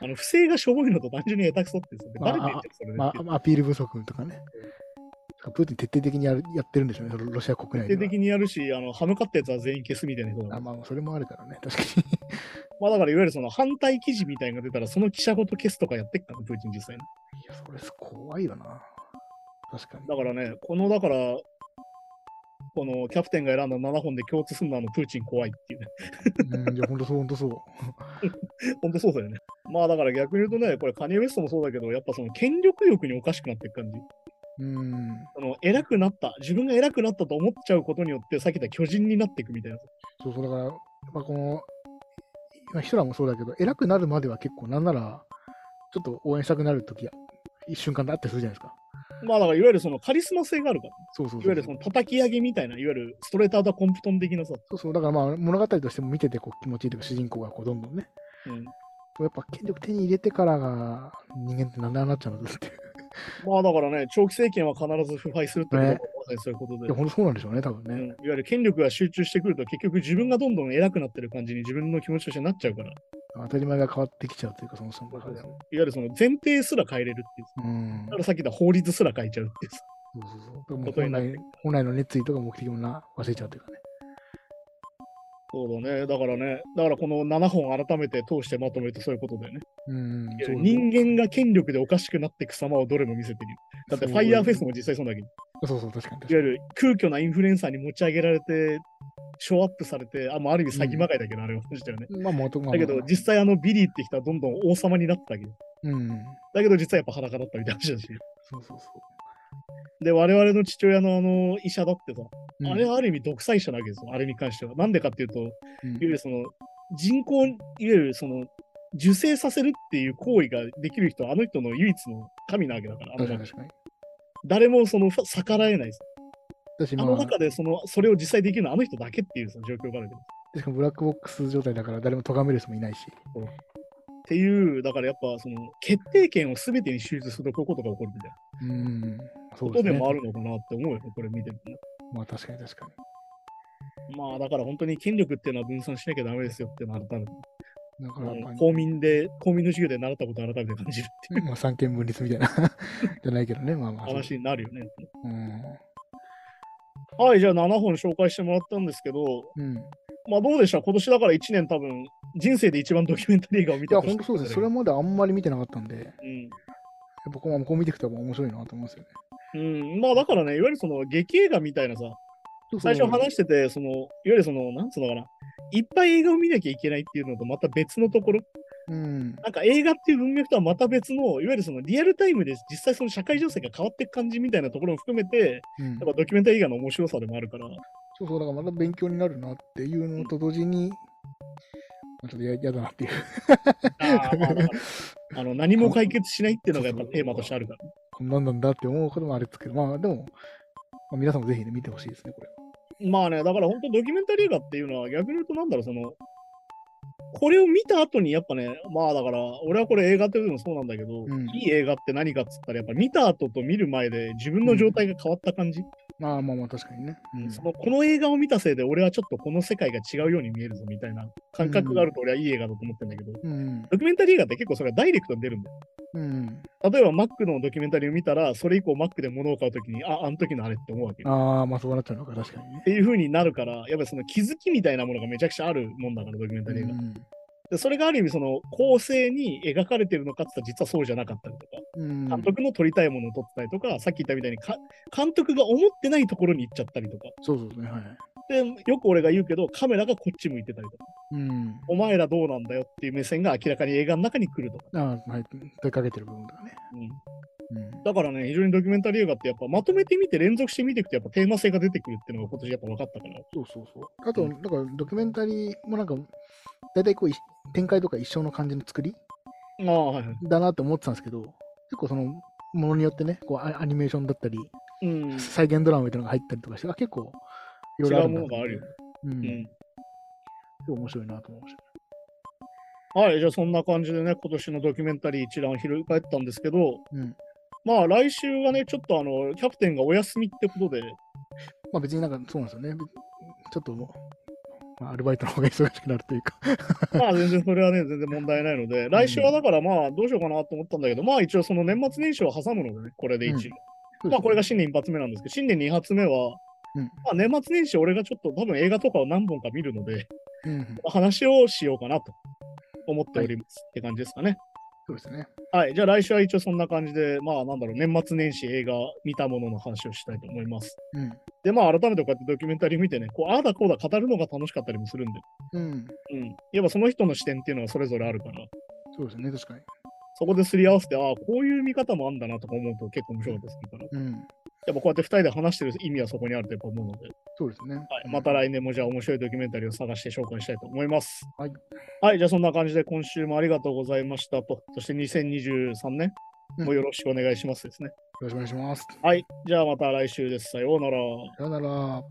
あの、不正がしょぼいのと単純に下手くそってさ、でまあバレてんじゃん、それで。まあ、アピール不足とかね。プーチン徹底的にやるやってるんでしょうね、ロシア国内では。徹底的にやるし、あの、歯向かったやつは全員消すみたいなあまあ、それもあるからね、確か まあだから、いわゆるその反対記事みたいなのが出たら、その記者ごと消すとかやってっから、プーチン実際に。に。いや、それ怖いよな。確かに。だからね、この、だから、このキャプテンが選んだ7本で共通するのはプーチン怖いっていうね。うん、いや、ほんとそう、ほんとそう。本当そうだよね。まあだから逆に言うとね、これカニエ・ウェストもそうだけど、やっぱその権力欲におかしくなっていく感じ。うん。その偉くなった、自分が偉くなったと思っちゃうことによって、さっき言った巨人になっていくみたいな。そうそう、だから、まあ、この、まあ、ヒトラーもそうだけど、偉くなるまでは結構、なんなら、ちょっと応援したくなるとき、一瞬間であったりするじゃないですか。まあだからいわゆるそのカリスマ性があるから、そうそう。いわゆるその叩き上げみたいな、いわゆるストレートアウトコンプトン的なさ、そうそう、だからまあ物語としても見ててこう気持ちいいというか、主人公がこうどんどん。ね、うん、やっぱ権力手に入れてからが人間ってなんでああなっちゃうんだって。いう。まあだからね、長期政権は必ず腐敗するってことはね。そういうことで、いや、ほんとそうなんでしょうね、多分うん、いね。わゆる権力が集中してくると、結局自分がどんどん偉くなってる感じに自分の気持ちとしてなっちゃうから、い当たり前が変わってきちゃうというか、そのそも。わゆるその前提すら変えれるっていう。うんだか。らさっき言った法律すら変えちゃうっていう。そうそうそう。本来本来の熱意とか目的もな忘れちゃうというかね。そうだね。だからね、だからこの7本改めて通してまとめるとそういうことだよね。うん。そう人間が権力でおかしくなっていく様をどれも見せてるよ。だってファイヤーフェスも実際そうだけど、いそうそう、確かに確わ。ゆる空虚なインフルエンサーに持ち上げられて、ショーアップされて、あ、まあ、ある意味詐欺まがいだけど、あれは話したよね。まあ、もうと、まあ、だけど、実際あのビリーって人はどんどん王様になってたわけど。うん。だけど実はやっぱ裸だったみたいな話だし。そうそうそで、我々の父親のあの医者だってさ、う。あれはある意味独裁者なわけですよ、あれに関しては。なんでかっていうと、いわうん、ゆるその人工、いわゆるその受精させるっていう行為ができる人はあの人の唯一の神なわけだから、あの。誰もそのふ逆らえないさ。あ、あの中でそのそれを実際できるのはあの人だけっていうさ状況があるけど。しかもブラックボックス状態だから誰も咎める人もいないし。っていう、だからやっぱその決定権を全てに集中するとこういうことが起こるみたいなうん。そことでうですね。もあるのかなって思うよね、これ見てるとね。まあ確かに確かまあだから本当に権力っていうのは分散しなきゃダメですよっていうのを改めて、に。だから、まあ、公民で、公民の授業で習ったことを改めて感じるっていうまあ、三権分立みたいなじゃないけどね。まあまあそう。話になるよね。うん。はい、じゃあ7本紹介してもらったんですけど、うん。まあどうでした？今年だから1年多分、人生で一番ドキュメンタリー映画を見いや、本当そうです。それまであんまり見てなかったんで、うん。ぱこうこう見ていくと面白いなと思いますよね。うん、まあだからね、いわゆるその劇映画みたいなさ、最初話してて、その、いわゆるその、なんつうのかな、いっぱい映画を見なきゃいけないっていうのとまた別のところ、うん。なんか映画っていう文脈とはまた別の、いわゆるそのリアルタイムで実際その社会情勢が変わっていく感じみたいなところも含めて、うんやっぱドキュメンタリー映画の面白さでもあるから、そうそう、だからまた勉強になるなっていうのと同時に、まあちょっとや嫌だなっていう。あーまああの何も解決しないっていうのがやっぱテーマとしてあるから。こんなんなんだって思うこともあるんですけど、まあでも、まあ、皆さんもぜひね、見てほしいですね、これ。まあね、だから本当ドキュメンタリー映画っていうのは逆に言うとなんだろう、その、これを見た後にやっぱね、まあだから、俺はこれ映画っていうのもそうなんだけど、うんいい映画って何かっつったら、やっぱ見た後と見る前で自分の状態が変わった感じ。まあまあまあ、確かにね。うんそのこの映画を見たせいで俺はちょっとこの世界が違うように見えるぞみたいな感覚があると俺はいい映画だと思ってんだけど、うん。ドキュメンタリー映画って結構それがダイレクトに出るんだよ。うん。例えば Mac のドキュメンタリーを見たら、それ以降 Mac で物を買うときに、あ、あの時のあれって思うわけ。ああ、まあそうなっちゃうのか、確かにねっ。ていう風になるから、やっぱりその気づきみたいなものがめちゃくちゃあるもんだから、ドキュメンタリーが。うんでそれがある意味、その構成に描かれてるのかって実はそうじゃなかったりとか、うん。監督の撮りたいものを撮ってたりとか、さっき言ったみたいにか監督が思ってないところに行っちゃったりとか。そうそうですね。はい。で、よく俺が言うけど、カメラがこっち向いてたりとか、うん。お前らどうなんだよっていう目線が明らかに映画の中に来るとか。ああ、はい。問いかけてる部分とかね。うん、うん。だからね、非常にドキュメンタリー映画ってやっぱまとめてみて連続して見ていくとやっぱテーマ性が出てくるっていうのが今年やっぱ分かったから。そうそうそう。あと、うんだからドキュメンタリーもなんか、大体こうい展開とか一緒の感じの作りああ、はいはい。だなって思ってたんですけど、結構そのものによってね、こうアアニメーションだったり、うん。再現ドラマみたいなのが入ったりとかして、あ結構いろいろあるんだ違うものがあるようん。うん。面白いなと思いましはい、じゃあそんな感じでね、今年のドキュメンタリー一覧を振り返ったんですけど、た。うん。まあ来週はね、ちょっとあの、キャプテンがお休みってことで、まあ別になんかそうなんですよね。ちょっと、まあ、アルバイトの方が忙しくなるというか。まあ全然それはね、全然問題ないので、来週はだからまあどうしようかなと思ったんだけど、まあ一応その年末年始を挟むのでね、これで一応。まあこれが新年一発目なんですけど、新年二発目は、うんまあ年末年始俺がちょっと多分映画とかを何本か見るので、うんうん、話をしようかなと思っております、って感じですかね。そうですね。はい。じゃあ来週は一応そんな感じで、まあなんだろう、年末年始映画見たものの話をしたいと思います。うん。で、まあ改めてこうやってドキュメンタリー見てね、こう、ああだこうだ語るのが楽しかったりもするんで、うん。うん。やっぱその人の視点っていうのはそれぞれあるから、そうですね、確かに。そこですり合わせて、ああ、こういう見方もあんだなとか思うと結構面白かったりするから、うん。やっぱこうやって二人で話してる意味はそこにあると思うので、そうですね。はい、また来年もじゃあ面白いドキュメンタリーを探して紹介したいと思います。はい。はい、じゃあそんな感じで今週もありがとうございましたと、そして2023年もよろしくお願いしますですね。よろしくお願いします。はい、じゃあまた来週です。さようなら。さよなら。